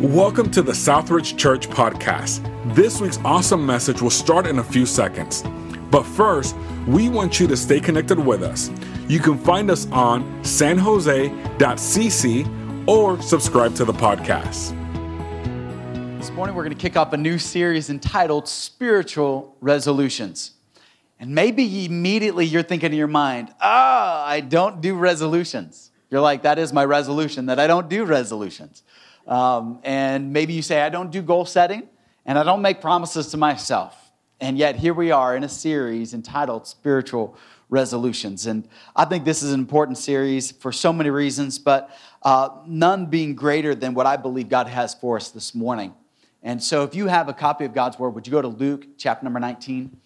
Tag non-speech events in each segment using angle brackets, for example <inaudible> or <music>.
Welcome to the Southridge Church podcast. This week's awesome message will start in a few seconds. But first, we want you to stay connected with us. You can find us on sanjose.cc or subscribe to the podcast. This morning, we're going to kick off a new series entitled Spiritual Resolutions. And maybe immediately you're thinking in your mind, ah, oh, I don't do resolutions. You're like, that is my resolution, that I don't do resolutions. Um, and maybe you say, I don't do goal setting and I don't make promises to myself. And yet, here we are in a series entitled Spiritual Resolutions. And I think this is an important series for so many reasons, but uh, none being greater than what I believe God has for us this morning. And so, if you have a copy of God's Word, would you go to Luke chapter number 19?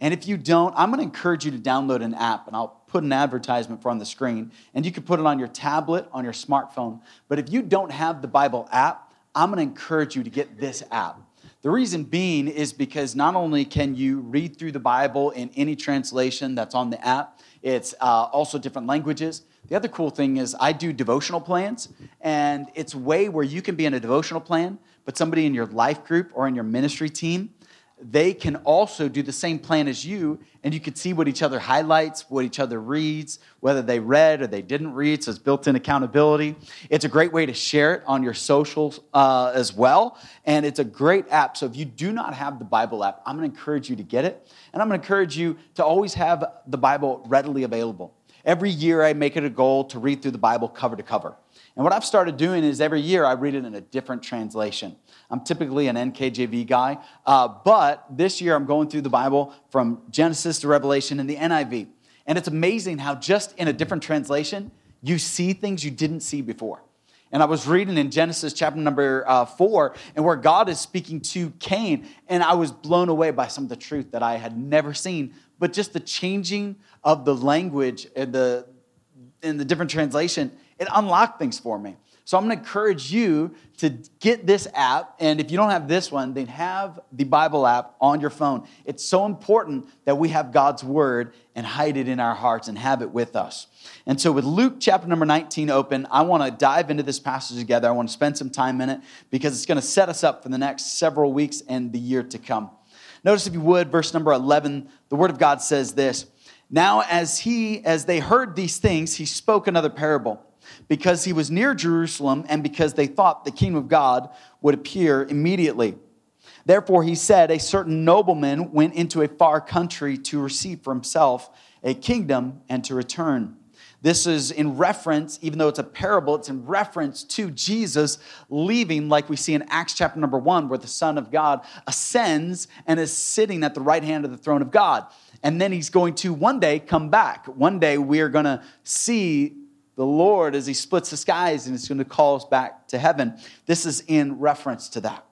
And if you don't, I'm going to encourage you to download an app, and I'll put an advertisement for on the screen, and you can put it on your tablet, on your smartphone. But if you don't have the Bible app, I'm going to encourage you to get this app. The reason being is because not only can you read through the Bible in any translation that's on the app, it's uh, also different languages. The other cool thing is I do devotional plans, and it's way where you can be in a devotional plan, but somebody in your life group or in your ministry team they can also do the same plan as you, and you can see what each other highlights, what each other reads, whether they read or they didn't read. So it's built in accountability. It's a great way to share it on your socials uh, as well. And it's a great app. So if you do not have the Bible app, I'm going to encourage you to get it. And I'm going to encourage you to always have the Bible readily available. Every year, I make it a goal to read through the Bible cover to cover. And what I've started doing is every year I read it in a different translation. I'm typically an NKJV guy, uh, but this year I'm going through the Bible from Genesis to Revelation in the NIV. And it's amazing how just in a different translation, you see things you didn't see before. And I was reading in Genesis chapter number uh, four, and where God is speaking to Cain, and I was blown away by some of the truth that I had never seen. But just the changing of the language and the in the different translation, it unlocked things for me. So I'm going to encourage you to get this app. And if you don't have this one, then have the Bible app on your phone. It's so important that we have God's word and hide it in our hearts and have it with us. And so, with Luke chapter number 19 open, I want to dive into this passage together. I want to spend some time in it because it's going to set us up for the next several weeks and the year to come. Notice, if you would, verse number 11, the word of God says this Now, as he, as they heard these things, he spoke another parable because he was near Jerusalem and because they thought the kingdom of God would appear immediately. Therefore, he said, A certain nobleman went into a far country to receive for himself a kingdom and to return. This is in reference, even though it's a parable, it's in reference to Jesus leaving, like we see in Acts chapter number one, where the Son of God ascends and is sitting at the right hand of the throne of God. And then he's going to one day come back. One day we are going to see the Lord as he splits the skies and is going to call us back to heaven. This is in reference to that.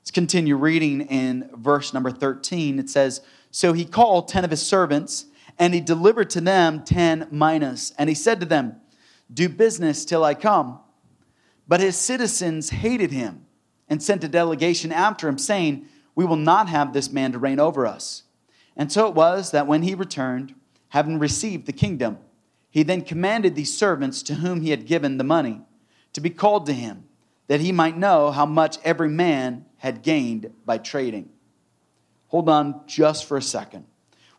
Let's continue reading in verse number 13. It says, So he called 10 of his servants, and he delivered to them 10 minas. And he said to them, Do business till I come. But his citizens hated him and sent a delegation after him, saying, We will not have this man to reign over us. And so it was that when he returned, having received the kingdom, he then commanded these servants to whom he had given the money to be called to him, that he might know how much every man had gained by trading. Hold on just for a second.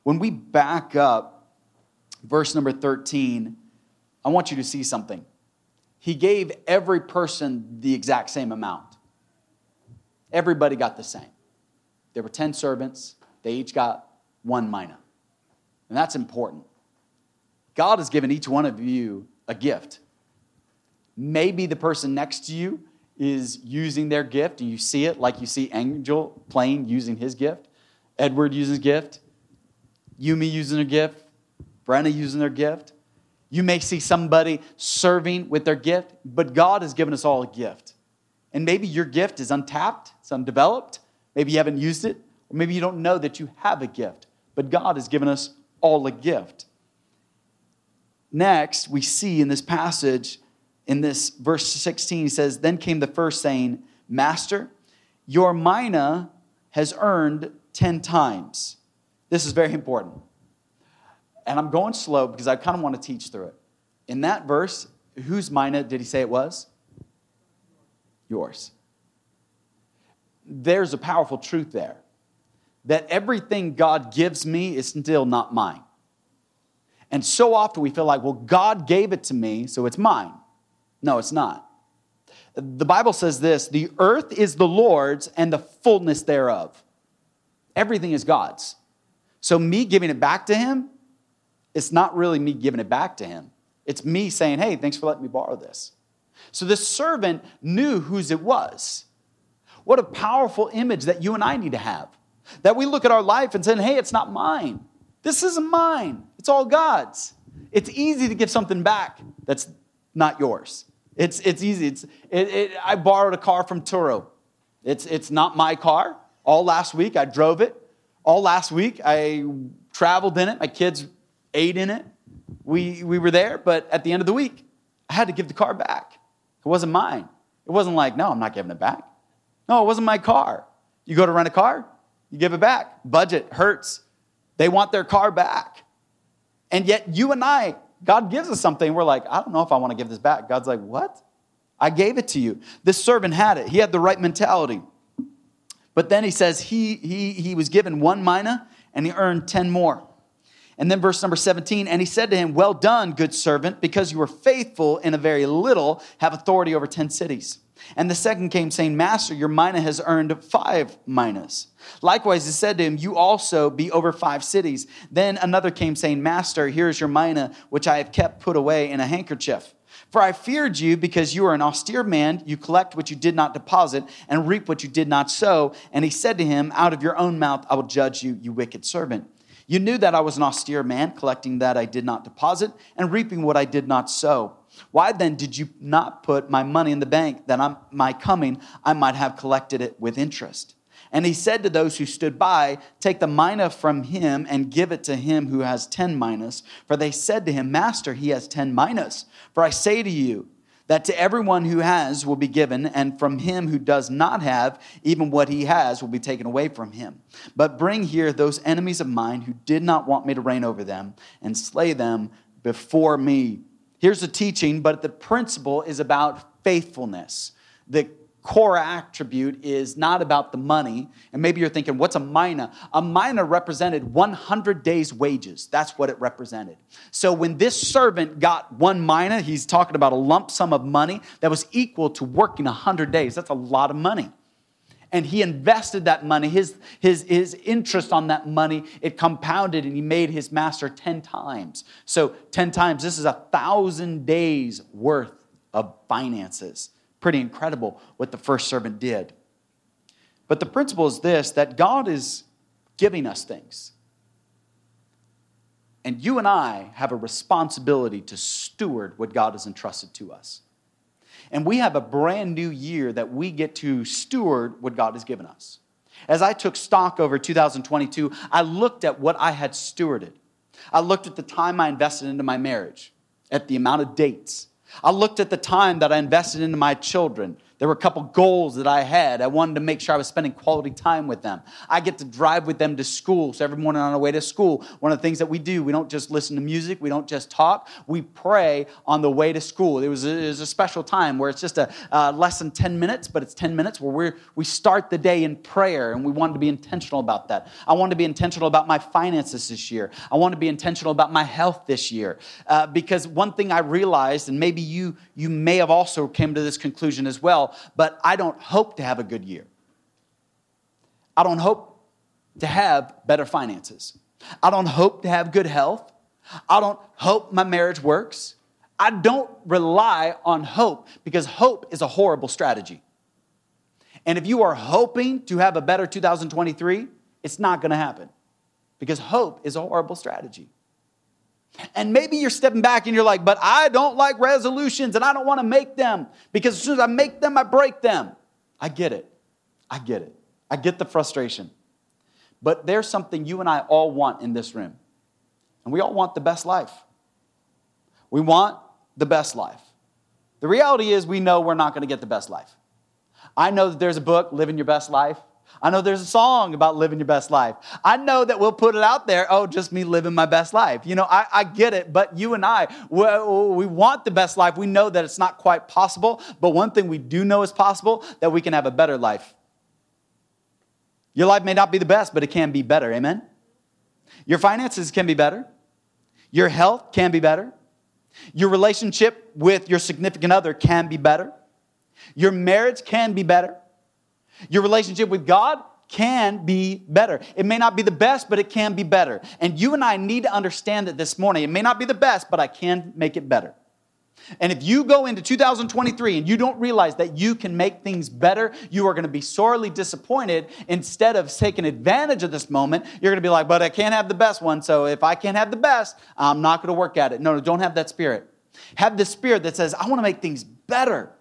When we back up verse number 13, I want you to see something. He gave every person the exact same amount. Everybody got the same. There were 10 servants, they each got one mina. And that's important. God has given each one of you a gift. Maybe the person next to you is using their gift, and you see it like you see Angel playing using his gift, Edward using his gift, Yumi using her gift, Brenna using their gift. You may see somebody serving with their gift, but God has given us all a gift. And maybe your gift is untapped, it's undeveloped. Maybe you haven't used it, or maybe you don't know that you have a gift. But God has given us all a gift. Next, we see in this passage, in this verse 16, he says, Then came the first saying, Master, your mina has earned 10 times. This is very important. And I'm going slow because I kind of want to teach through it. In that verse, whose mina did he say it was? Yours. there's a powerful truth there that everything God gives me is still not mine. And so often we feel like, well, God gave it to me, so it's mine. No, it's not. The Bible says this the earth is the Lord's and the fullness thereof. Everything is God's. So, me giving it back to Him, it's not really me giving it back to Him. It's me saying, hey, thanks for letting me borrow this. So, this servant knew whose it was. What a powerful image that you and I need to have. That we look at our life and say, hey, it's not mine. This isn't mine. It's all God's. It's easy to give something back that's not yours. It's, it's easy. It's, it, it, I borrowed a car from Turo. It's, it's not my car. All last week, I drove it. All last week, I traveled in it. My kids ate in it. We, we were there, but at the end of the week, I had to give the car back. It wasn't mine. It wasn't like, no, I'm not giving it back. No, it wasn't my car. You go to rent a car, you give it back. Budget Hertz. They want their car back. And yet, you and I, God gives us something. We're like, I don't know if I want to give this back. God's like, what? I gave it to you. This servant had it. He had the right mentality. But then he says he, he, he was given one mina and he earned 10 more. And then verse number 17, and he said to him, Well done, good servant, because you were faithful in a very little, have authority over 10 cities. And the second came saying, Master, your mina has earned five minas. Likewise, he said to him, You also be over five cities. Then another came saying, Master, here is your mina, which I have kept put away in a handkerchief. For I feared you because you are an austere man. You collect what you did not deposit and reap what you did not sow. And he said to him, Out of your own mouth I will judge you, you wicked servant. You knew that I was an austere man, collecting that I did not deposit and reaping what I did not sow. Why then did you not put my money in the bank that on my coming I might have collected it with interest? And he said to those who stood by, Take the mina from him and give it to him who has ten minas. For they said to him, Master, he has ten minas. For I say to you, that to everyone who has will be given, and from him who does not have, even what he has will be taken away from him. But bring here those enemies of mine who did not want me to reign over them, and slay them before me. Here's the teaching, but the principle is about faithfulness. The core attribute is not about the money. And maybe you're thinking, what's a mina? A mina represented 100 days' wages. That's what it represented. So when this servant got one mina, he's talking about a lump sum of money that was equal to working 100 days. That's a lot of money and he invested that money, his, his, his interest on that money, it compounded and he made his master 10 times. So 10 times, this is a thousand days worth of finances. Pretty incredible what the first servant did. But the principle is this that God is giving us things. And you and I have a responsibility to steward what God has entrusted to us. And we have a brand new year that we get to steward what God has given us. As I took stock over 2022, I looked at what I had stewarded. I looked at the time I invested into my marriage, at the amount of dates. I looked at the time that I invested into my children, there were a couple goals that I had. I wanted to make sure I was spending quality time with them. I get to drive with them to school. So every morning on our way to school, one of the things that we do, we don't just listen to music, we don't just talk, we pray on the way to school. It was a, it was a special time where it's just a uh, less than 10 minutes, but it's 10 minutes where we we start the day in prayer, and we wanted to be intentional about that. I wanted to be intentional about my finances this year. I wanted to be intentional about my health this year. Uh, because one thing I realized, and maybe you, you may have also came to this conclusion as well, but I don't hope to have a good year. I don't hope to have better finances. I don't hope to have good health. I don't hope my marriage works. I don't rely on hope because hope is a horrible strategy. And if you are hoping to have a better 2023, it's not going to happen because hope is a horrible strategy. And maybe you're stepping back and you're like, but I don't like resolutions and I don't want to make them because as soon as I make them, I break them. I get it. I get it. I get the frustration. But there's something you and I all want in this room. And we all want the best life. We want the best life. The reality is, we know we're not going to get the best life. I know that there's a book, Living Your Best Life. I know there's a song about living your best life. I know that we'll put it out there, oh, just me living my best life. You know, I, I get it, but you and I, we, we want the best life. We know that it's not quite possible, but one thing we do know is possible that we can have a better life. Your life may not be the best, but it can be better. Amen? Your finances can be better. Your health can be better. Your relationship with your significant other can be better. Your marriage can be better. Your relationship with God can be better. It may not be the best, but it can be better. And you and I need to understand that this morning. It may not be the best, but I can make it better. And if you go into 2023 and you don't realize that you can make things better, you are going to be sorely disappointed. Instead of taking advantage of this moment, you're going to be like, but I can't have the best one. So if I can't have the best, I'm not going to work at it. No, no, don't have that spirit. Have the spirit that says, I want to make things better.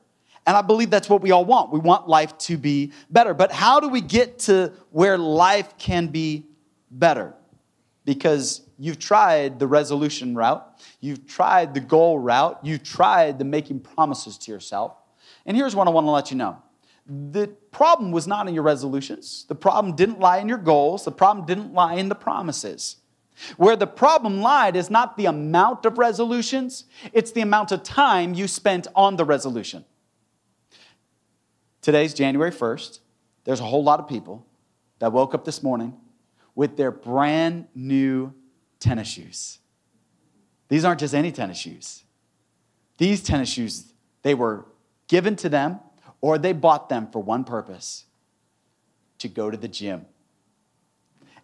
And I believe that's what we all want. We want life to be better. But how do we get to where life can be better? Because you've tried the resolution route, you've tried the goal route, you've tried the making promises to yourself. And here's what I want to let you know the problem was not in your resolutions, the problem didn't lie in your goals, the problem didn't lie in the promises. Where the problem lied is not the amount of resolutions, it's the amount of time you spent on the resolution. Today's January 1st. There's a whole lot of people that woke up this morning with their brand new tennis shoes. These aren't just any tennis shoes. These tennis shoes, they were given to them or they bought them for one purpose to go to the gym.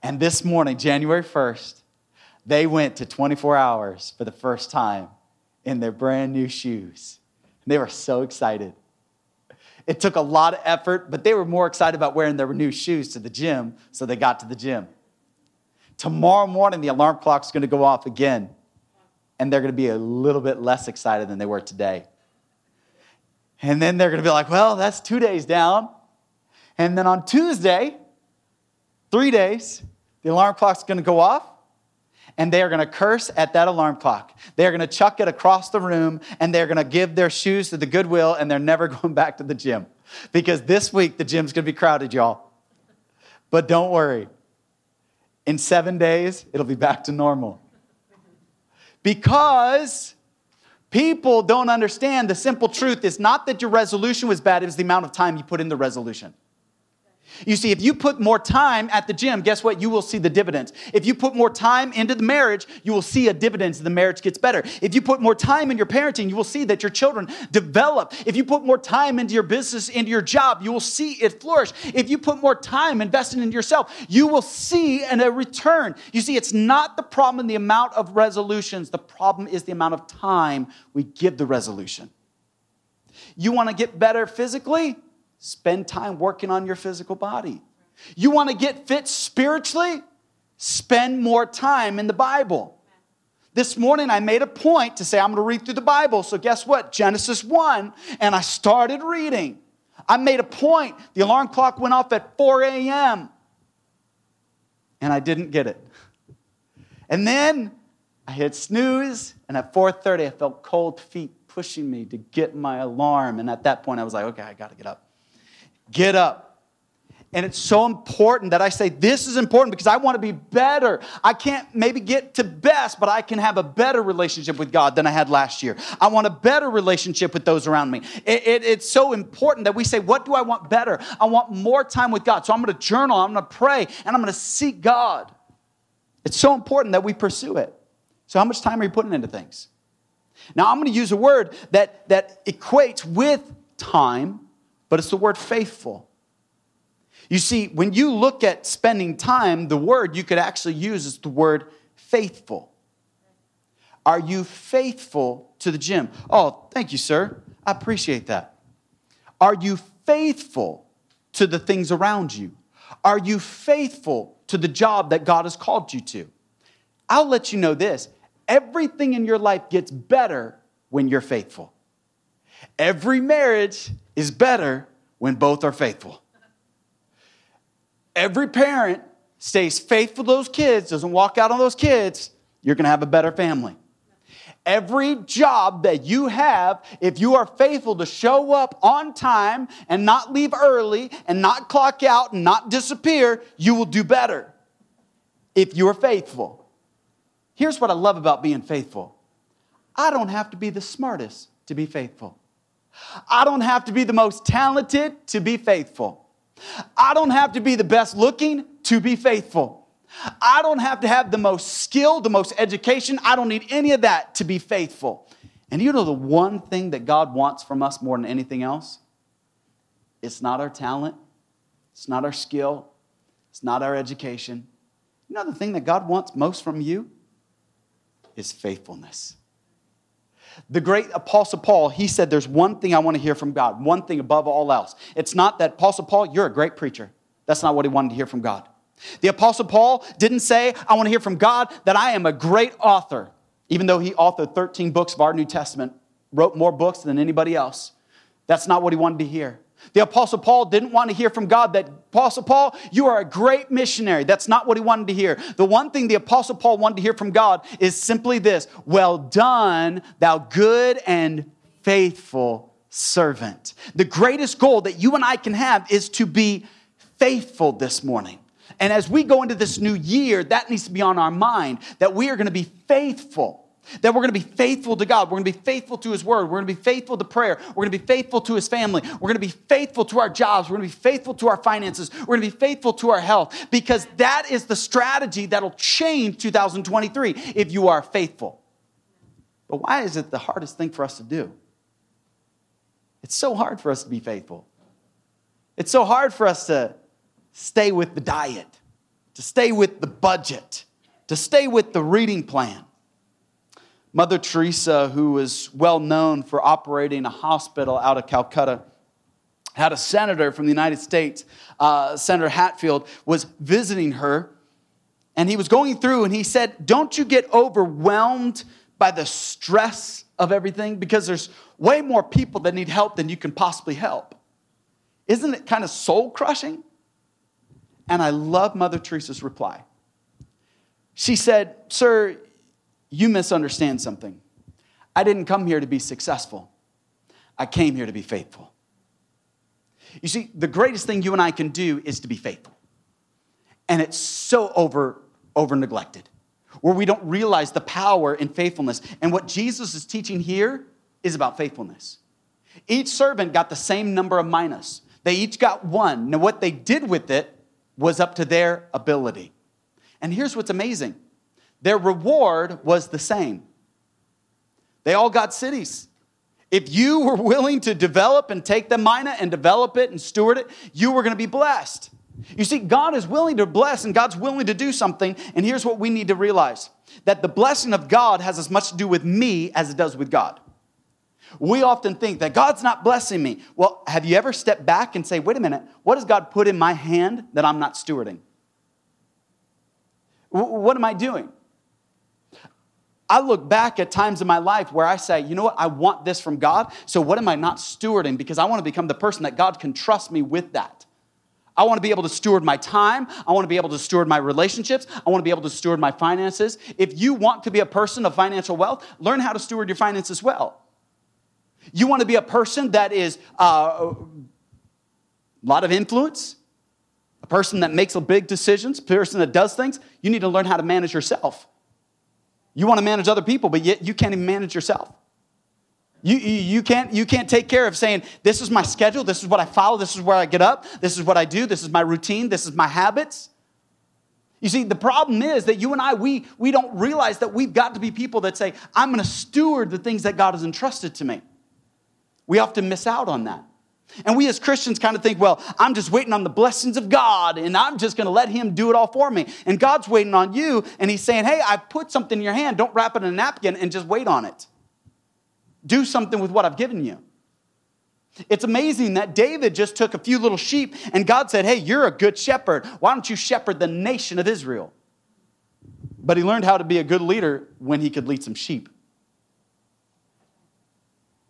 And this morning, January 1st, they went to 24 hours for the first time in their brand new shoes. And they were so excited. It took a lot of effort, but they were more excited about wearing their new shoes to the gym, so they got to the gym. Tomorrow morning, the alarm clock's gonna go off again, and they're gonna be a little bit less excited than they were today. And then they're gonna be like, well, that's two days down. And then on Tuesday, three days, the alarm clock's gonna go off, and they are going to curse at that alarm clock. They are going to chuck it across the room and they're going to give their shoes to the Goodwill and they're never <laughs> going back to the gym. Because this week the gym's going to be crowded, y'all. But don't worry. In seven days, it'll be back to normal. Because people don't understand the simple truth is not that your resolution was bad, it was the amount of time you put in the resolution. You see, if you put more time at the gym, guess what? You will see the dividends. If you put more time into the marriage, you will see a dividends. The marriage gets better. If you put more time in your parenting, you will see that your children develop. If you put more time into your business, into your job, you will see it flourish. If you put more time investing in yourself, you will see an, a return. You see, it's not the problem the amount of resolutions. The problem is the amount of time we give the resolution. You want to get better physically? Spend time working on your physical body. You want to get fit spiritually? Spend more time in the Bible. This morning I made a point to say I'm going to read through the Bible. So guess what? Genesis 1, and I started reading. I made a point. The alarm clock went off at 4 a.m. And I didn't get it. And then I hit snooze, and at 4:30 I felt cold feet pushing me to get my alarm. And at that point I was like, okay, I got to get up. Get up. And it's so important that I say this is important because I want to be better. I can't maybe get to best, but I can have a better relationship with God than I had last year. I want a better relationship with those around me. It, it, it's so important that we say, What do I want better? I want more time with God. So I'm going to journal, I'm going to pray, and I'm going to seek God. It's so important that we pursue it. So, how much time are you putting into things? Now, I'm going to use a word that, that equates with time but it's the word faithful. You see, when you look at spending time, the word you could actually use is the word faithful. Are you faithful to the gym? Oh, thank you, sir. I appreciate that. Are you faithful to the things around you? Are you faithful to the job that God has called you to? I'll let you know this everything in your life gets better when you're faithful. Every marriage is better when both are faithful. Every parent stays faithful to those kids, doesn't walk out on those kids, you're gonna have a better family. Every job that you have, if you are faithful to show up on time and not leave early and not clock out and not disappear, you will do better if you are faithful. Here's what I love about being faithful I don't have to be the smartest to be faithful. I don't have to be the most talented to be faithful. I don't have to be the best looking to be faithful. I don't have to have the most skill, the most education. I don't need any of that to be faithful. And you know the one thing that God wants from us more than anything else? It's not our talent, it's not our skill, it's not our education. You know the thing that God wants most from you? Is faithfulness. The great Apostle Paul, he said, There's one thing I want to hear from God, one thing above all else. It's not that, Apostle Paul, you're a great preacher. That's not what he wanted to hear from God. The Apostle Paul didn't say, I want to hear from God that I am a great author, even though he authored 13 books of our New Testament, wrote more books than anybody else. That's not what he wanted to hear. The Apostle Paul didn't want to hear from God that, Apostle Paul, you are a great missionary. That's not what he wanted to hear. The one thing the Apostle Paul wanted to hear from God is simply this Well done, thou good and faithful servant. The greatest goal that you and I can have is to be faithful this morning. And as we go into this new year, that needs to be on our mind that we are going to be faithful. That we're going to be faithful to God. We're going to be faithful to His Word. We're going to be faithful to prayer. We're going to be faithful to His family. We're going to be faithful to our jobs. We're going to be faithful to our finances. We're going to be faithful to our health because that is the strategy that'll change 2023 if you are faithful. But why is it the hardest thing for us to do? It's so hard for us to be faithful. It's so hard for us to stay with the diet, to stay with the budget, to stay with the reading plan. Mother Teresa, who was well known for operating a hospital out of Calcutta, had a senator from the United States, uh, Senator Hatfield, was visiting her, and he was going through and he said, Don't you get overwhelmed by the stress of everything? Because there's way more people that need help than you can possibly help. Isn't it kind of soul crushing? And I love Mother Teresa's reply. She said, Sir, you misunderstand something. I didn't come here to be successful, I came here to be faithful. You see, the greatest thing you and I can do is to be faithful. And it's so over, over neglected, where we don't realize the power in faithfulness. And what Jesus is teaching here is about faithfulness. Each servant got the same number of minas. They each got one. Now, what they did with it was up to their ability. And here's what's amazing their reward was the same. They all got cities. If you were willing to develop and take the mina and develop it and steward it, you were going to be blessed. You see, God is willing to bless and God's willing to do something. And here's what we need to realize that the blessing of God has as much to do with me as it does with God. We often think that God's not blessing me. Well, have you ever stepped back and say, wait a minute, what has God put in my hand that I'm not stewarding? What am I doing? I look back at times in my life where I say, you know what, I want this from God, so what am I not stewarding? Because I want to become the person that God can trust me with that. I want to be able to steward my time. I want to be able to steward my relationships. I want to be able to steward my finances. If you want to be a person of financial wealth, learn how to steward your finances well. You want to be a person that is uh, a lot of influence, a person that makes big decisions, a person that does things. You need to learn how to manage yourself. You want to manage other people, but yet you can't even manage yourself. You, you, you, can't, you can't take care of saying, This is my schedule, this is what I follow, this is where I get up, this is what I do, this is my routine, this is my habits. You see, the problem is that you and I, we, we don't realize that we've got to be people that say, I'm going to steward the things that God has entrusted to me. We often miss out on that. And we as Christians kind of think, well, I'm just waiting on the blessings of God and I'm just going to let Him do it all for me. And God's waiting on you and He's saying, hey, I put something in your hand. Don't wrap it in a napkin and just wait on it. Do something with what I've given you. It's amazing that David just took a few little sheep and God said, hey, you're a good shepherd. Why don't you shepherd the nation of Israel? But he learned how to be a good leader when he could lead some sheep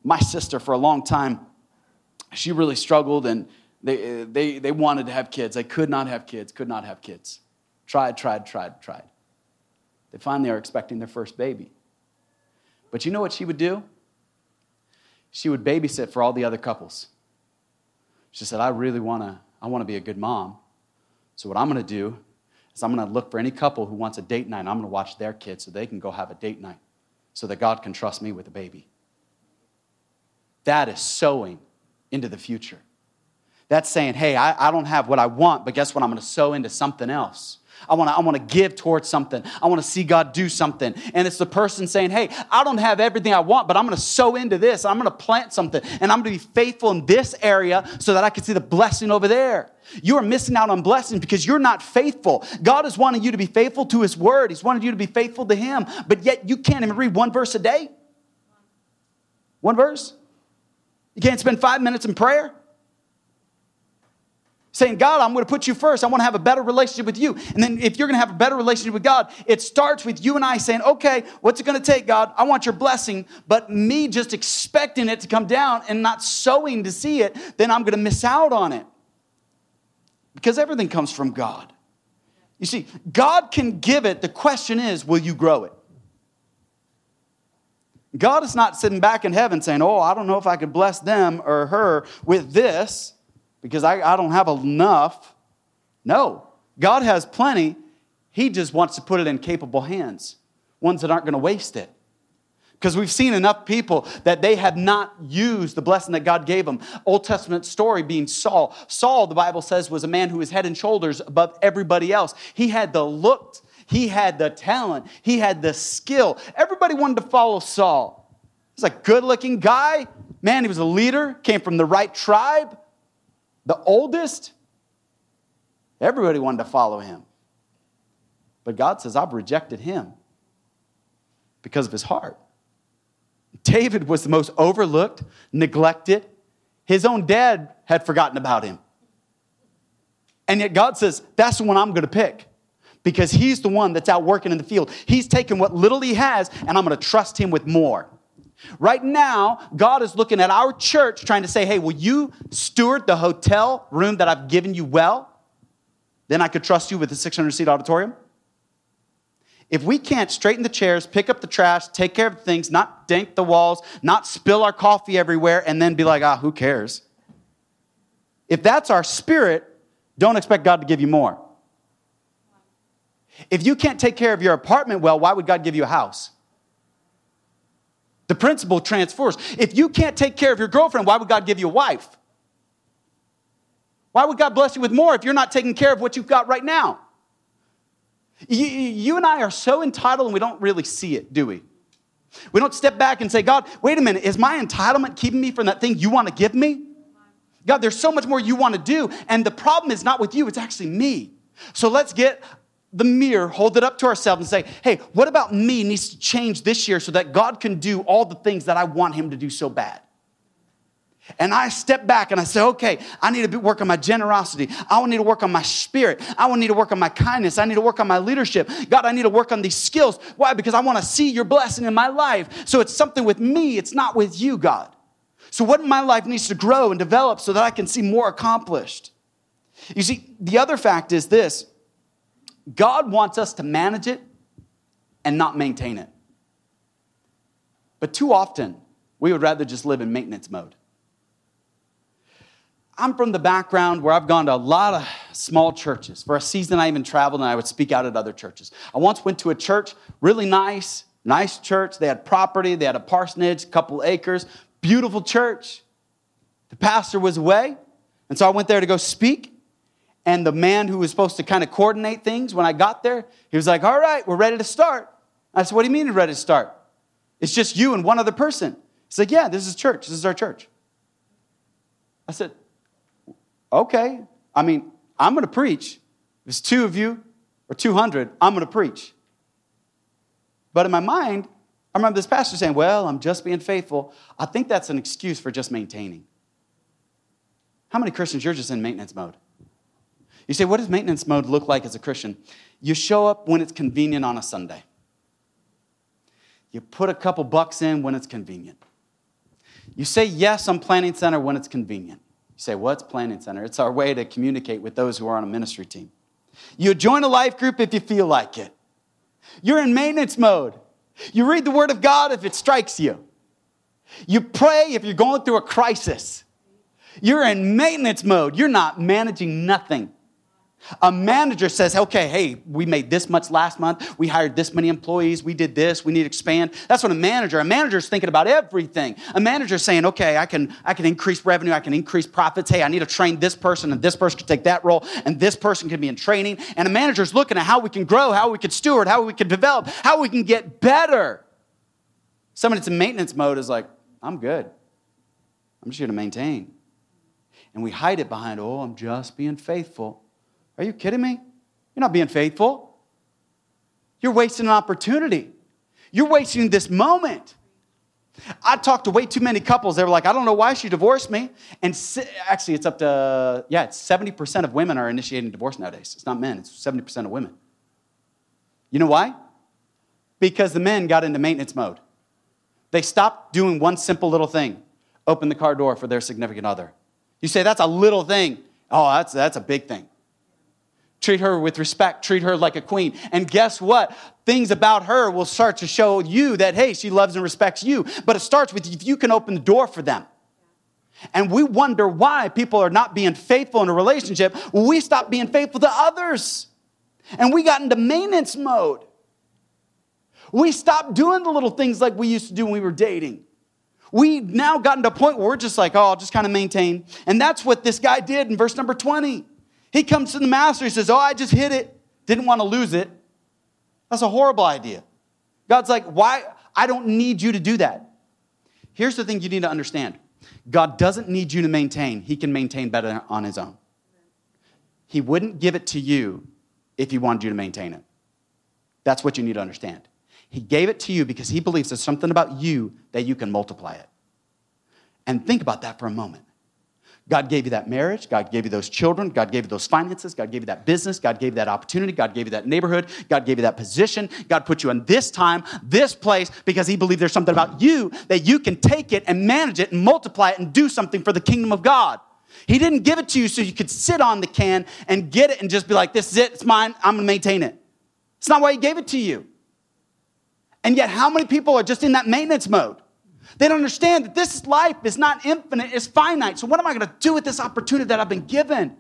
my sister for a long time, she really struggled and they, they, they wanted to have kids. They could not have kids, could not have kids. Tried, tried, tried, tried. They finally are expecting their first baby. But you know what she would do? She would babysit for all the other couples. She said, I really want to I want to be a good mom. So what I'm going to do is I'm going to look for any couple who wants a date night. I'm going to watch their kids so they can go have a date night so that God can trust me with a baby. That is sowing into the future. That's saying, hey, I, I don't have what I want, but guess what? I'm going to sow into something else. I want to I want to give towards something. I want to see God do something. And it's the person saying, "Hey, I don't have everything I want, but I'm going to sow into this. I'm going to plant something and I'm going to be faithful in this area so that I can see the blessing over there." You are missing out on blessings because you're not faithful. God is wanting you to be faithful to his word. He's wanting you to be faithful to him, but yet you can't even read one verse a day. One verse? You can't spend 5 minutes in prayer? saying, God, I'm going to put you first. I want to have a better relationship with you. And then if you're going to have a better relationship with God, it starts with you and I saying, okay, what's it going to take, God? I want your blessing, but me just expecting it to come down and not sowing to see it, then I'm going to miss out on it. Because everything comes from God. You see, God can give it. The question is, will you grow it? God is not sitting back in heaven saying, Oh, I don't know if I could bless them or her with this because I, I don't have enough. No, God has plenty. He just wants to put it in capable hands, ones that aren't going to waste it. Because we've seen enough people that they have not used the blessing that God gave them. Old Testament story being Saul. Saul, the Bible says, was a man who was head and shoulders above everybody else. He had the look, he had the talent, he had the skill. Everybody wanted to follow Saul. He's a good looking guy. Man, he was a leader, came from the right tribe the oldest, everybody wanted to follow him. But God says, I've rejected him because of his heart. David was the most overlooked, neglected. His own dad had forgotten about him. And yet God says, That's the one I'm going to pick because he's the one that's out working in the field. He's taken what little he has, and I'm going to trust him with more. Right now, God is looking at our church trying to say, hey, will you steward the hotel room that I've given you well? Then I could trust you with the 600 seat auditorium. If we can't straighten the chairs, pick up the trash, take care of things, not dink the walls, not spill our coffee everywhere, and then be like, ah, who cares? If that's our spirit, don't expect God to give you more. If you can't take care of your apartment well, why would God give you a house? The principle transfers. If you can't take care of your girlfriend, why would God give you a wife? Why would God bless you with more if you're not taking care of what you've got right now? You, you, and I are so entitled and we don't really see it, do we? We don't step back and say, God, wait a minute, is my entitlement keeping me from that thing you want to give me? God, there's so much more you want to do. And the problem is not with you, it's actually me. So let's get the mirror, hold it up to ourselves and say, hey, what about me needs to change this year so that God can do all the things that I want Him to do so bad? And I step back and I say, okay, I need to work on my generosity. I need to work on my spirit. I need to work on my kindness. I need to work on my leadership. God, I need to work on these skills. Why? Because I want to see your blessing in my life. So it's something with me, it's not with you, God. So what in my life needs to grow and develop so that I can see more accomplished? You see, the other fact is this God wants us to manage it and not maintain it. But too often, we would rather just live in maintenance mode. I'm from the background where I've gone to a lot of small churches. For a season, I even traveled and I would speak out at other churches. I once went to a church, really nice, nice church. They had property, they had a parsonage, a couple acres, beautiful church. The pastor was away, and so I went there to go speak. And the man who was supposed to kind of coordinate things, when I got there, he was like, All right, we're ready to start. I said, What do you mean you're ready to start? It's just you and one other person. He's like, Yeah, this is church. This is our church. I said, Okay. I mean, I'm going to preach. If it's two of you or 200, I'm going to preach. But in my mind, I remember this pastor saying, Well, I'm just being faithful. I think that's an excuse for just maintaining. How many Christians, you're just in maintenance mode? You say, what does maintenance mode look like as a Christian? You show up when it's convenient on a Sunday. You put a couple bucks in when it's convenient. You say yes on Planning Center when it's convenient. You say, what's Planning Center? It's our way to communicate with those who are on a ministry team. You join a life group if you feel like it. You're in maintenance mode. You read the Word of God if it strikes you. You pray if you're going through a crisis. You're in maintenance mode. You're not managing nothing. A manager says, okay, hey, we made this much last month. We hired this many employees. We did this. We need to expand. That's what a manager, a manager is thinking about everything. A manager is saying, okay, I can, I can increase revenue. I can increase profits. Hey, I need to train this person and this person can take that role and this person can be in training. And a manager is looking at how we can grow, how we can steward, how we can develop, how we can get better. Someone that's in maintenance mode is like, I'm good. I'm just here to maintain. And we hide it behind, oh, I'm just being faithful. Are you kidding me? You're not being faithful. You're wasting an opportunity. You're wasting this moment. I talked to way too many couples. They were like, I don't know why she divorced me. And actually, it's up to, yeah, it's 70% of women are initiating divorce nowadays. It's not men, it's 70% of women. You know why? Because the men got into maintenance mode. They stopped doing one simple little thing open the car door for their significant other. You say, that's a little thing. Oh, that's, that's a big thing. Treat her with respect, treat her like a queen. And guess what? Things about her will start to show you that, hey, she loves and respects you. But it starts with if you can open the door for them. And we wonder why people are not being faithful in a relationship. We stop being faithful to others. And we got into maintenance mode. We stopped doing the little things like we used to do when we were dating. We now gotten to a point where we're just like, oh, I'll just kind of maintain. And that's what this guy did in verse number 20. He comes to the master, he says, Oh, I just hit it, didn't want to lose it. That's a horrible idea. God's like, Why? I don't need you to do that. Here's the thing you need to understand God doesn't need you to maintain, He can maintain better on His own. He wouldn't give it to you if He wanted you to maintain it. That's what you need to understand. He gave it to you because He believes there's something about you that you can multiply it. And think about that for a moment. God gave you that marriage. God gave you those children. God gave you those finances. God gave you that business. God gave you that opportunity. God gave you that neighborhood. God gave you that position. God put you in this time, this place, because He believed there's something about you that you can take it and manage it and multiply it and do something for the kingdom of God. He didn't give it to you so you could sit on the can and get it and just be like, this is it, it's mine, I'm gonna maintain it. It's not why He gave it to you. And yet, how many people are just in that maintenance mode? They don't understand that this life is not infinite, it's finite. So, what am I going to do with this opportunity that I've been given?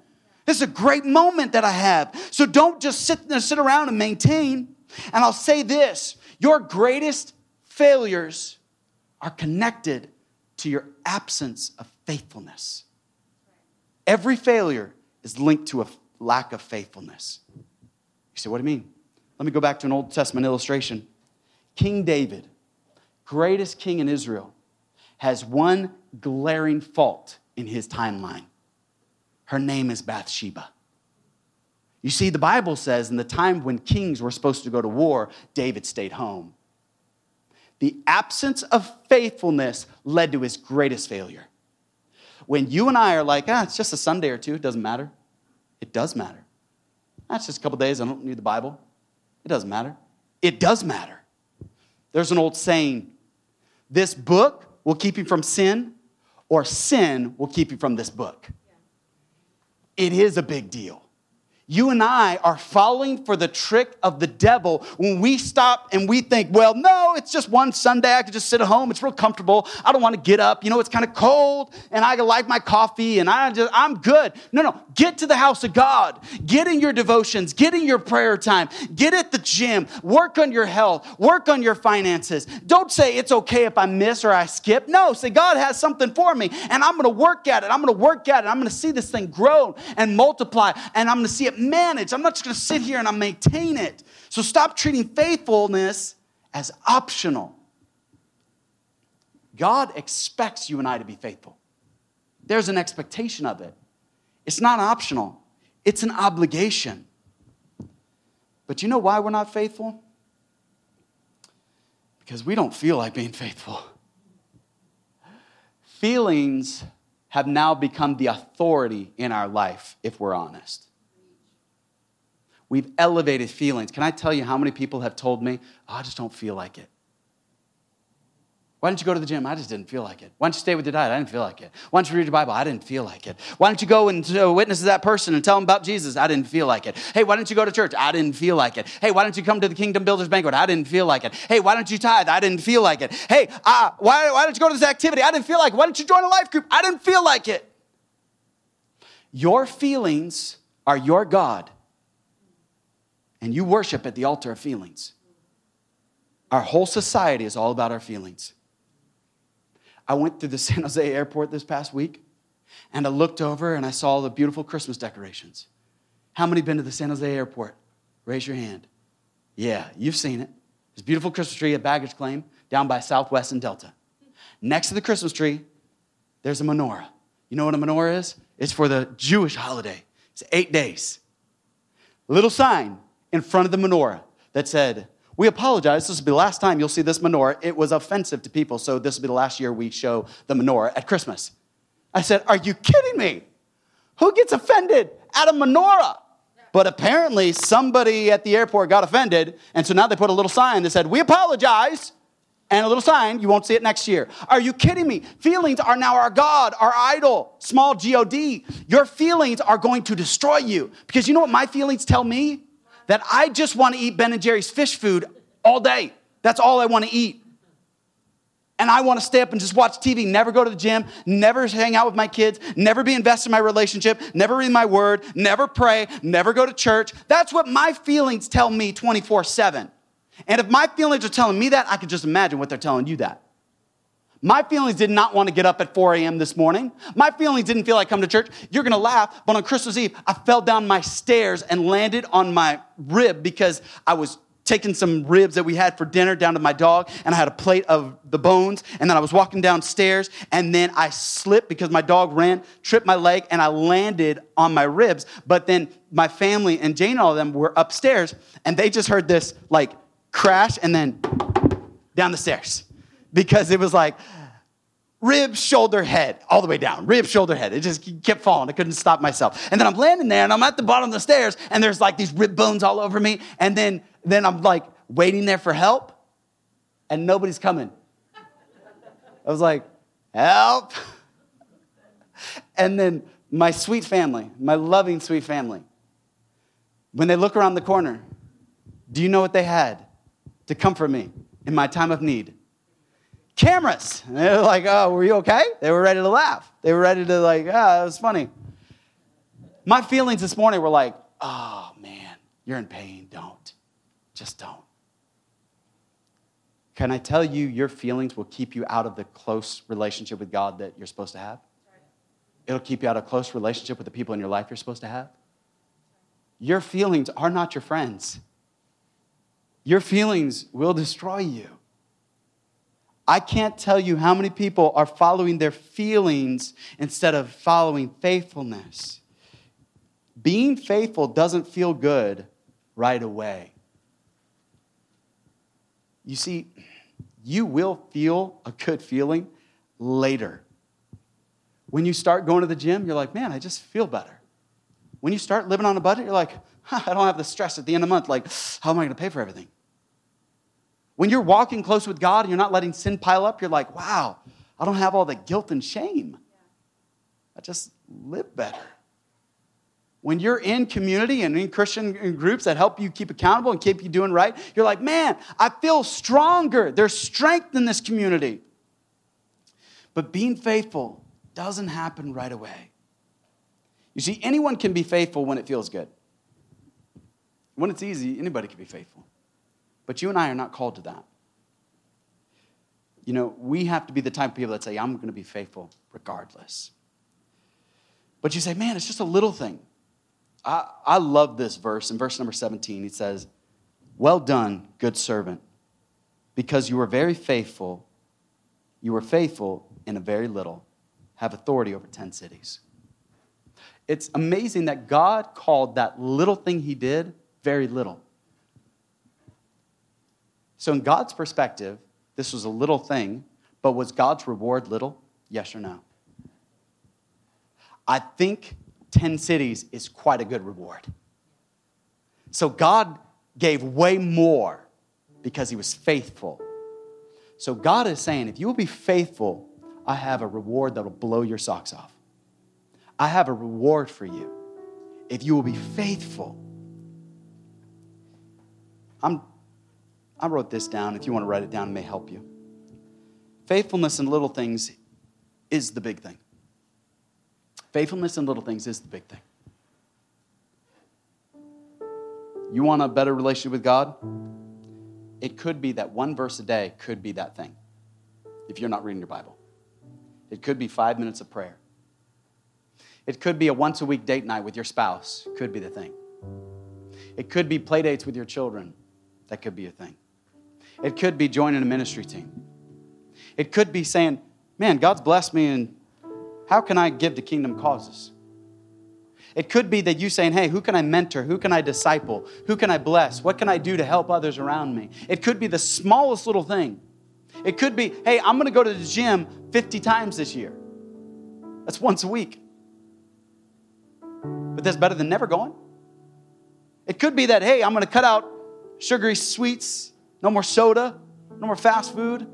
This is a great moment that I have. So, don't just sit, uh, sit around and maintain. And I'll say this your greatest failures are connected to your absence of faithfulness. Every failure is linked to a lack of faithfulness. You say, what do you mean? Let me go back to an Old Testament illustration. King David greatest king in Israel, has one glaring fault in his timeline. Her name is Bathsheba. You see, the Bible says in the time when kings were supposed to go to war, David stayed home. The absence of faithfulness led to his greatest failure. When you and I are like, ah, it's just a Sunday or two, it doesn't matter. It does matter. That's just a couple days, I don't need the Bible. It doesn't matter. It does matter. There's an old saying this book will keep you from sin, or sin will keep you from this book. It is a big deal. You and I are falling for the trick of the devil when we stop and we think, well, no, it's just one Sunday. I could just sit at home. It's real comfortable. I don't want to get up. You know, it's kind of cold and I like my coffee and I just, I'm good. No, no, get to the house of God. Get in your devotions. Get in your prayer time. Get at the gym. Work on your health. Work on your finances. Don't say it's okay if I miss or I skip. No, say God has something for me and I'm going to work at it. I'm going to work at it. I'm going to see this thing grow and multiply and I'm going to see it manage. I'm not just going to sit here and I maintain it. So stop treating faithfulness as optional. God expects you and I to be faithful. There's an expectation of it. It's not optional, it's an obligation. But you know why we're not faithful? Because we don't feel like being faithful. Feelings have now become the authority in our life, if we're honest. We've elevated feelings. Can I tell you how many people have told me, oh, I just don't feel like it? Why didn't you go to the gym? I just didn't feel like it. Why don't you stay with your diet? I didn't feel like it. Why don't you read your Bible? I didn't feel like it. Why don't you go and uh, witness to that person and tell them about Jesus? I didn't feel like it. Hey, why don't you go to church? I didn't feel like it. Hey, why don't you come to the Kingdom Builders Banquet? I didn't feel like it. Hey, why don't you tithe? I didn't feel like it. Hey, uh, why, why don't you go to this activity? I didn't feel like it. Why don't you join a life group? I didn't feel like it. Your feelings are your God and you worship at the altar of feelings. Our whole society is all about our feelings. I went through the <laughs> San Jose airport this past week and I looked over and I saw the beautiful Christmas decorations. How many been to the San Jose airport? Raise your hand. Yeah, you've seen it. A beautiful Christmas tree at baggage claim down by Southwest and Delta. Next to the Christmas tree, there's a menorah. You know what a menorah is? It's for the Jewish holiday. It's eight days. Little sign in front of the menorah that said, We apologize. This will be the last time you'll see this menorah. It was offensive to people, so this will be the last year we show the menorah at Christmas. I said, Are you kidding me? Who gets offended at a menorah? But apparently, somebody at the airport got offended, and so now they put a little sign that said, We apologize and a little sign, you won't see it next year. Are you kidding me? Feelings are now our God, our idol, small G O D. Your feelings are going to destroy you. Because you know what my feelings tell me? That I just want to eat Ben and Jerry's fish food all day. That's all I want to eat. And I want to stay up and just watch TV, never go to the gym, never hang out with my kids, never be invested in my relationship, never read my word, never pray, never go to church. That's what my feelings tell me 24 7. And if my feelings are telling me that, I can just imagine what they're telling you that. My feelings did not want to get up at 4 a.m. this morning. My feelings didn't feel like coming to church. You're going to laugh, but on Christmas Eve, I fell down my stairs and landed on my rib because I was taking some ribs that we had for dinner down to my dog, and I had a plate of the bones, and then I was walking downstairs, and then I slipped because my dog ran, tripped my leg, and I landed on my ribs. But then my family and Jane and all of them were upstairs, and they just heard this like crash, and then down the stairs because it was like rib, shoulder, head, all the way down. Rib, shoulder, head. It just kept falling. I couldn't stop myself. And then I'm landing there and I'm at the bottom of the stairs and there's like these rib bones all over me. And then, then I'm like waiting there for help and nobody's coming. I was like, help. And then my sweet family, my loving sweet family, when they look around the corner, do you know what they had? to comfort me in my time of need. Cameras. And they were like, oh, were you okay? They were ready to laugh. They were ready to, like, ah, oh, it was funny. My feelings this morning were like, oh, man, you're in pain. Don't. Just don't. Can I tell you, your feelings will keep you out of the close relationship with God that you're supposed to have? It'll keep you out of close relationship with the people in your life you're supposed to have. Your feelings are not your friends. Your feelings will destroy you. I can't tell you how many people are following their feelings instead of following faithfulness. Being faithful doesn't feel good right away. You see, you will feel a good feeling later. When you start going to the gym, you're like, man, I just feel better. When you start living on a budget, you're like, huh, <laughs> I don't have the stress at the end of the month. Like, how am I going to pay for everything? When you're walking close with God and you're not letting sin pile up, you're like, wow, I don't have all the guilt and shame. I just live better. When you're in community and in Christian groups that help you keep accountable and keep you doing right, you're like, man, I feel stronger. There's strength in this community. But being faithful doesn't happen right away. You see, anyone can be faithful when it feels good. When it's easy, anybody can be faithful. But you and I are not called to that. You know, we have to be the type of people that say, I'm going to be faithful regardless. But you say, man, it's just a little thing. I, I love this verse. In verse number 17, he says, Well done, good servant, because you were very faithful. You were faithful in a very little, have authority over 10 cities. It's amazing that God called that little thing he did very little. So, in God's perspective, this was a little thing, but was God's reward little? Yes or no? I think 10 cities is quite a good reward. So, God gave way more because he was faithful. So, God is saying, if you will be faithful, I have a reward that'll blow your socks off. I have a reward for you if you will be faithful. I'm I wrote this down. If you want to write it down, it may help you. Faithfulness in little things is the big thing. Faithfulness in little things is the big thing. You want a better relationship with God? It could be that one verse a day could be that thing if you're not reading your Bible. It could be five minutes of prayer. It could be a once a week date night with your spouse, could be the thing. It could be play dates with your children, that could be a thing. It could be joining a ministry team. It could be saying, Man, God's blessed me, and how can I give to kingdom causes? It could be that you saying, Hey, who can I mentor? Who can I disciple? Who can I bless? What can I do to help others around me? It could be the smallest little thing. It could be, Hey, I'm going to go to the gym 50 times this year. That's once a week. But that's better than never going. It could be that, Hey, I'm going to cut out sugary sweets, no more soda, no more fast food.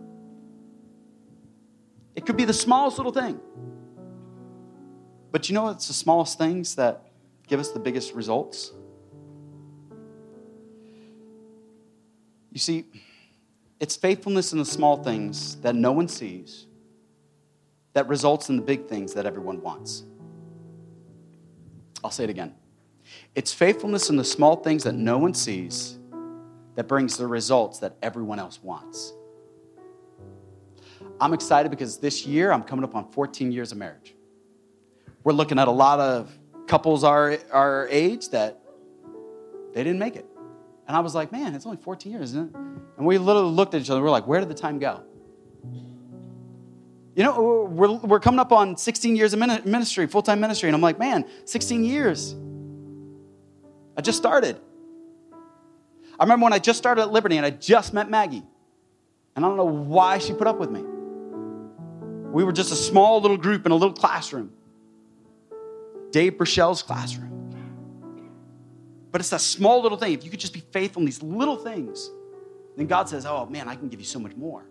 It could be the smallest little thing. But you know, it's the smallest things that give us the biggest results. You see, it's faithfulness in the small things that no one sees that results in the big things that everyone wants. I'll say it again. It's faithfulness in the small things that no one sees that brings the results that everyone else wants. I'm excited because this year I'm coming up on 14 years of marriage. We're looking at a lot of couples our, our age that they didn't make it. And I was like, man, it's only 14 years, isn't it? And we literally looked at each other. We're like, where did the time go? You know, we're, we're coming up on 16 years of ministry, full time ministry. And I'm like, man, 16 years. I just started. I remember when I just started at Liberty and I just met Maggie. And I don't know why she put up with me. We were just a small little group in a little classroom. Dave Burchell's classroom. But it's that small little thing. If you could just be faithful in these little things, then God says, Oh man, I can give you so much more.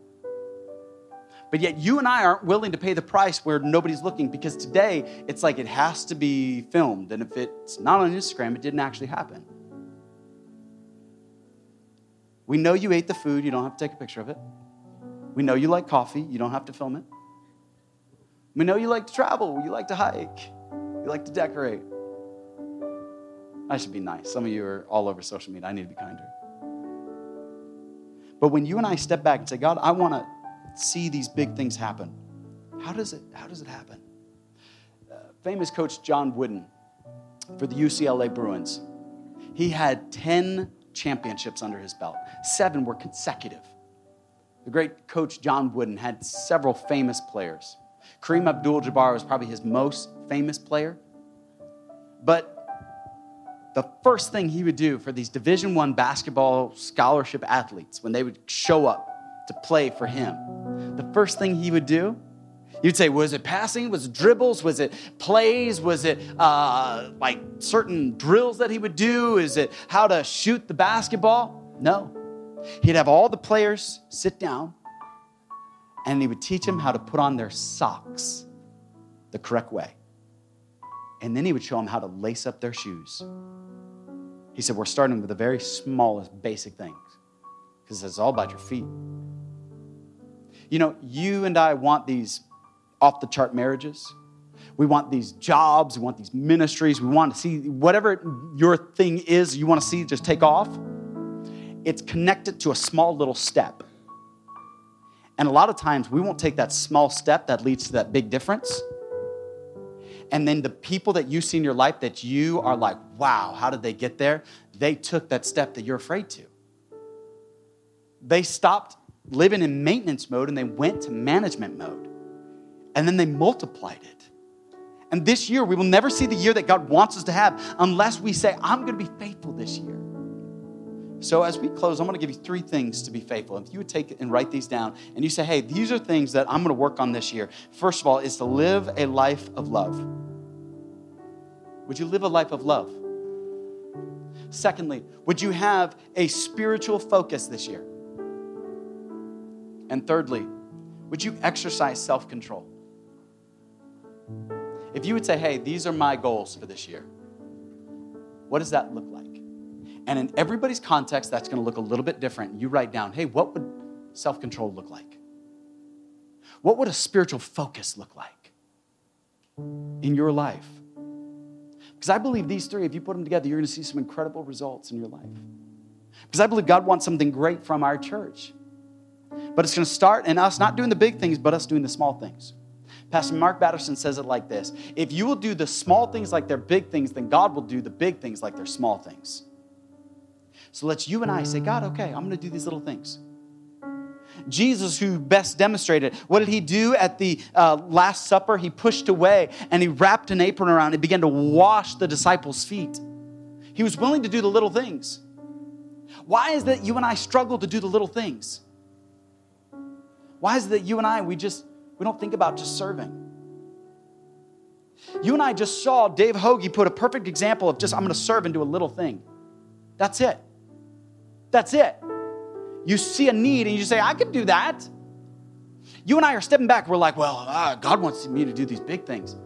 But yet you and I aren't willing to pay the price where nobody's looking because today it's like it has to be filmed. And if it's not on Instagram, it didn't actually happen. We know you ate the food, you don't have to take a picture of it. We know you like coffee, you don't have to film it. We know you like to travel, you like to hike, you like to decorate. I should be nice. Some of you are all over social media. I need to be kinder. But when you and I step back and say, God, I want to see these big things happen, how does it, how does it happen? Uh, famous coach John Wooden for the UCLA Bruins, he had 10 championships under his belt, seven were consecutive. The great coach John Wooden had several famous players. Kareem Abdul Jabbar was probably his most famous player. But the first thing he would do for these Division One basketball scholarship athletes, when they would show up to play for him, the first thing he would do, you'd say, was it passing? Was it dribbles? Was it plays? Was it uh, like certain drills that he would do? Is it how to shoot the basketball? No. He'd have all the players sit down and he would teach them how to put on their socks the correct way. And then he would show them how to lace up their shoes. He said, We're starting with the very smallest basic things because it's all about your feet. You know, you and I want these off the chart marriages. We want these jobs. We want these ministries. We want to see whatever your thing is you want to see just take off. It's connected to a small little step. And a lot of times we won't take that small step that leads to that big difference. And then the people that you see in your life that you are like, wow, how did they get there? They took that step that you're afraid to. They stopped living in maintenance mode and they went to management mode. And then they multiplied it. And this year, we will never see the year that God wants us to have unless we say, I'm going to be faithful this year. So, as we close, I'm going to give you three things to be faithful. If you would take and write these down and you say, hey, these are things that I'm going to work on this year. First of all, is to live a life of love. Would you live a life of love? Secondly, would you have a spiritual focus this year? And thirdly, would you exercise self control? If you would say, hey, these are my goals for this year, what does that look like? And in everybody's context, that's going to look a little bit different. You write down, hey, what would self control look like? What would a spiritual focus look like in your life? Because I believe these three, if you put them together, you're going to see some incredible results in your life. Because I believe God wants something great from our church. But it's going to start in us not doing the big things, but us doing the small things. Pastor Mark Batterson says it like this If you will do the small things like they're big things, then God will do the big things like they're small things. So let's you and I say, God, okay, I'm going to do these little things. Jesus, who best demonstrated, what did he do at the uh, Last Supper? He pushed away and he wrapped an apron around and began to wash the disciples' feet. He was willing to do the little things. Why is that you and I struggle to do the little things? Why is it that you and I, we just, we don't think about just serving? You and I just saw Dave Hoagie put a perfect example of just, I'm going to serve and do a little thing. That's it. That's it. You see a need and you say, I can do that. You and I are stepping back. We're like, well, uh, God wants me to do these big things.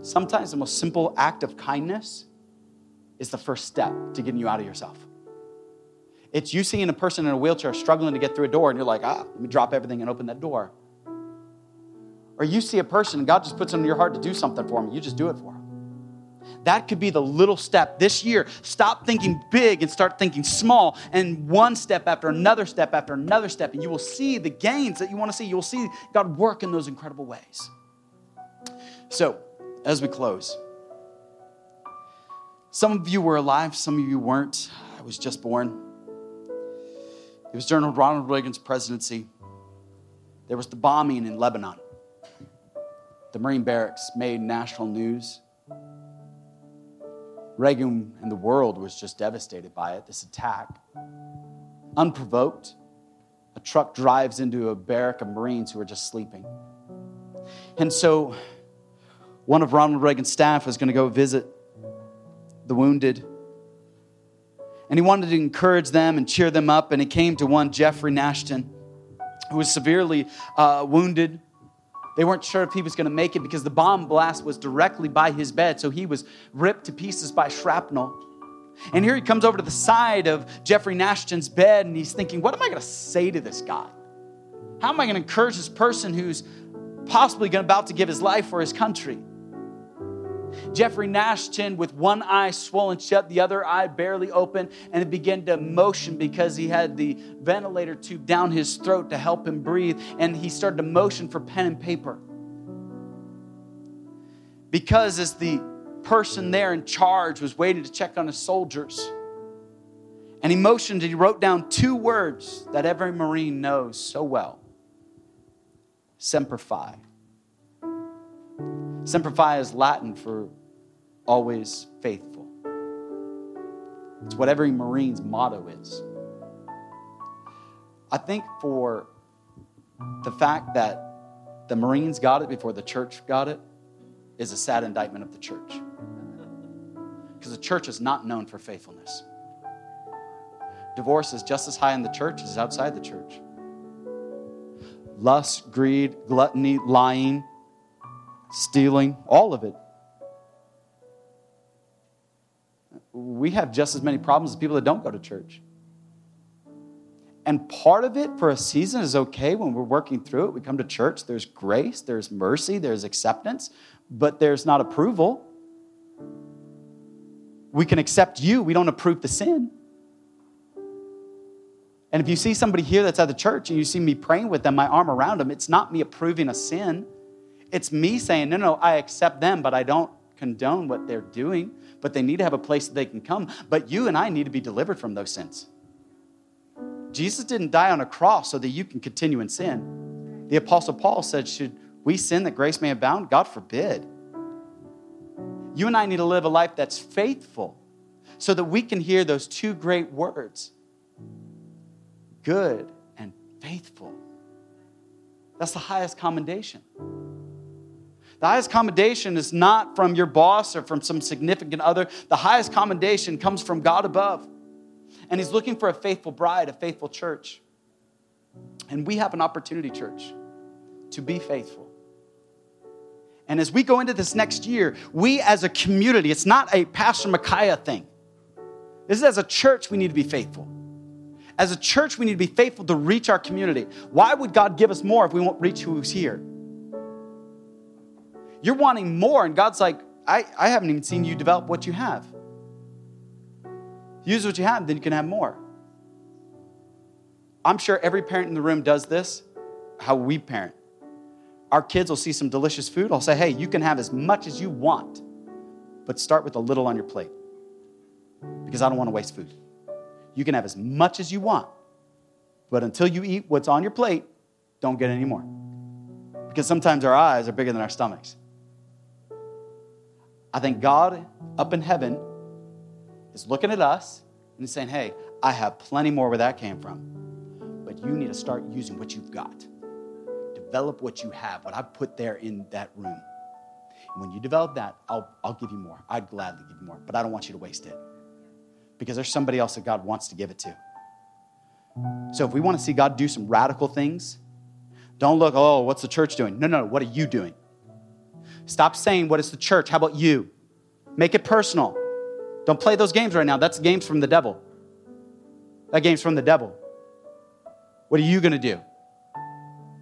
Sometimes the most simple act of kindness is the first step to getting you out of yourself. It's you seeing a person in a wheelchair struggling to get through a door, and you're like, ah, let me drop everything and open that door. Or you see a person, and God just puts it in your heart to do something for them, you just do it for them. That could be the little step this year. Stop thinking big and start thinking small, and one step after another step after another step, and you will see the gains that you want to see. You will see God work in those incredible ways. So, as we close, some of you were alive, some of you weren't. I was just born. It was during Ronald Reagan's presidency. There was the bombing in Lebanon. The Marine barracks made national news. Reagan and the world was just devastated by it, this attack. Unprovoked, a truck drives into a barrack of Marines who are just sleeping. And so, one of Ronald Reagan's staff was going to go visit the wounded and he wanted to encourage them and cheer them up. And he came to one, Jeffrey Nashton, who was severely uh, wounded. They weren't sure if he was going to make it because the bomb blast was directly by his bed, so he was ripped to pieces by shrapnel. And here he comes over to the side of Jeffrey Nashton's bed and he's thinking, what am I going to say to this guy? How am I going to encourage this person who's possibly about to give his life for his country? Jeffrey Nash Nashton, with one eye swollen shut, the other eye barely open, and it began to motion because he had the ventilator tube down his throat to help him breathe, and he started to motion for pen and paper. Because as the person there in charge was waiting to check on his soldiers, and he motioned and he wrote down two words that every Marine knows so well Semper Fi. Semper Fi is Latin for always faithful. It's what every Marine's motto is. I think for the fact that the Marines got it before the church got it is a sad indictment of the church. Because the church is not known for faithfulness. Divorce is just as high in the church as outside the church. Lust, greed, gluttony, lying, stealing, all of it. We have just as many problems as people that don't go to church. And part of it for a season is okay when we're working through it. We come to church, there's grace, there's mercy, there's acceptance, but there's not approval. We can accept you, we don't approve the sin. And if you see somebody here that's at the church and you see me praying with them, my arm around them, it's not me approving a sin. It's me saying, no, no, I accept them, but I don't condone what they're doing. But they need to have a place that they can come. But you and I need to be delivered from those sins. Jesus didn't die on a cross so that you can continue in sin. The Apostle Paul said, Should we sin that grace may abound? God forbid. You and I need to live a life that's faithful so that we can hear those two great words good and faithful. That's the highest commendation. The highest commendation is not from your boss or from some significant other. The highest commendation comes from God above. And He's looking for a faithful bride, a faithful church. And we have an opportunity, church, to be faithful. And as we go into this next year, we as a community, it's not a Pastor Micaiah thing. This is as a church, we need to be faithful. As a church, we need to be faithful to reach our community. Why would God give us more if we won't reach who's here? You're wanting more, and God's like, I, I haven't even seen you develop what you have. Use what you have, then you can have more. I'm sure every parent in the room does this, how we parent. Our kids will see some delicious food. I'll say, hey, you can have as much as you want, but start with a little on your plate because I don't want to waste food. You can have as much as you want, but until you eat what's on your plate, don't get any more. Because sometimes our eyes are bigger than our stomachs. I think God up in heaven is looking at us and he's saying, Hey, I have plenty more where that came from. But you need to start using what you've got. Develop what you have, what I put there in that room. And when you develop that, I'll, I'll give you more. I'd gladly give you more, but I don't want you to waste it. Because there's somebody else that God wants to give it to. So if we want to see God do some radical things, don't look, oh, what's the church doing? No, no, what are you doing? Stop saying, what is the church? How about you? Make it personal. Don't play those games right now. That's games from the devil. That game's from the devil. What are you going to do?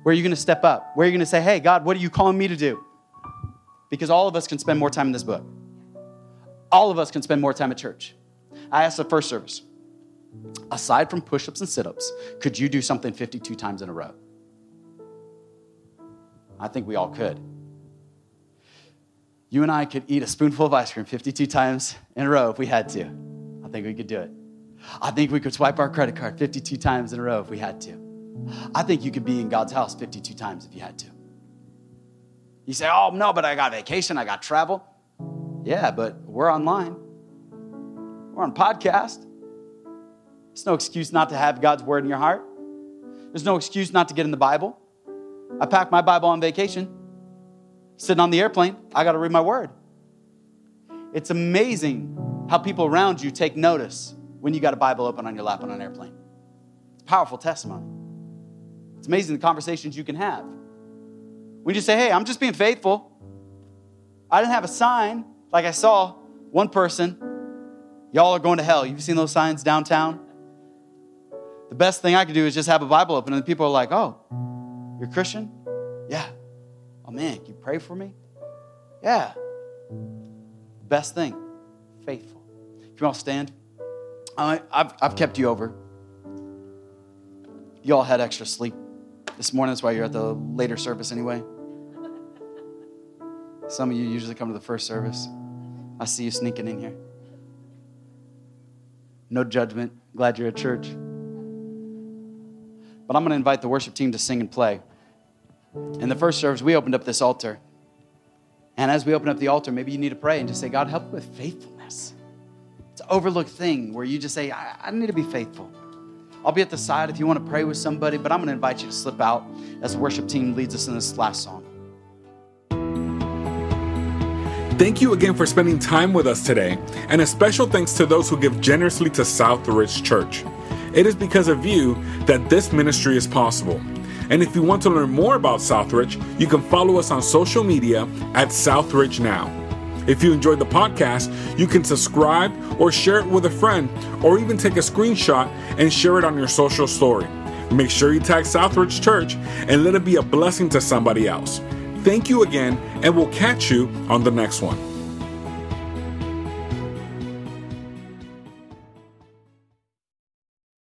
Where are you going to step up? Where are you going to say, hey, God, what are you calling me to do? Because all of us can spend more time in this book. All of us can spend more time at church. I asked the first service, aside from push ups and sit ups, could you do something 52 times in a row? I think we all could. You and I could eat a spoonful of ice cream 52 times in a row if we had to. I think we could do it. I think we could swipe our credit card 52 times in a row if we had to. I think you could be in God's house 52 times if you had to. You say, oh, no, but I got vacation, I got travel. Yeah, but we're online, we're on podcast. There's no excuse not to have God's word in your heart. There's no excuse not to get in the Bible. I packed my Bible on vacation, sitting on the airplane. I got to read my word. It's amazing how people around you take notice when you got a Bible open on your lap on an airplane. It's powerful testimony. It's amazing the conversations you can have. When you say, hey, I'm just being faithful, I didn't have a sign like I saw one person, y'all are going to hell. You've seen those signs downtown? The best thing I could do is just have a Bible open, and people are like, oh, you're Christian? Yeah. Oh man, can you pray for me? Yeah. Best thing, faithful. If you all stand, I, I've, I've kept you over. You all had extra sleep this morning. That's why you're at the later service anyway. Some of you usually come to the first service. I see you sneaking in here. No judgment. Glad you're at church. But I'm going to invite the worship team to sing and play. In the first service, we opened up this altar. And as we open up the altar, maybe you need to pray and just say, God, help with faithfulness. It's an overlooked thing where you just say, I, I need to be faithful. I'll be at the side if you want to pray with somebody, but I'm going to invite you to slip out as the worship team leads us in this last song. Thank you again for spending time with us today, and a special thanks to those who give generously to Southridge Church. It is because of you that this ministry is possible. And if you want to learn more about Southridge, you can follow us on social media at Southridge Now. If you enjoyed the podcast, you can subscribe or share it with a friend, or even take a screenshot and share it on your social story. Make sure you tag Southridge Church and let it be a blessing to somebody else. Thank you again, and we'll catch you on the next one.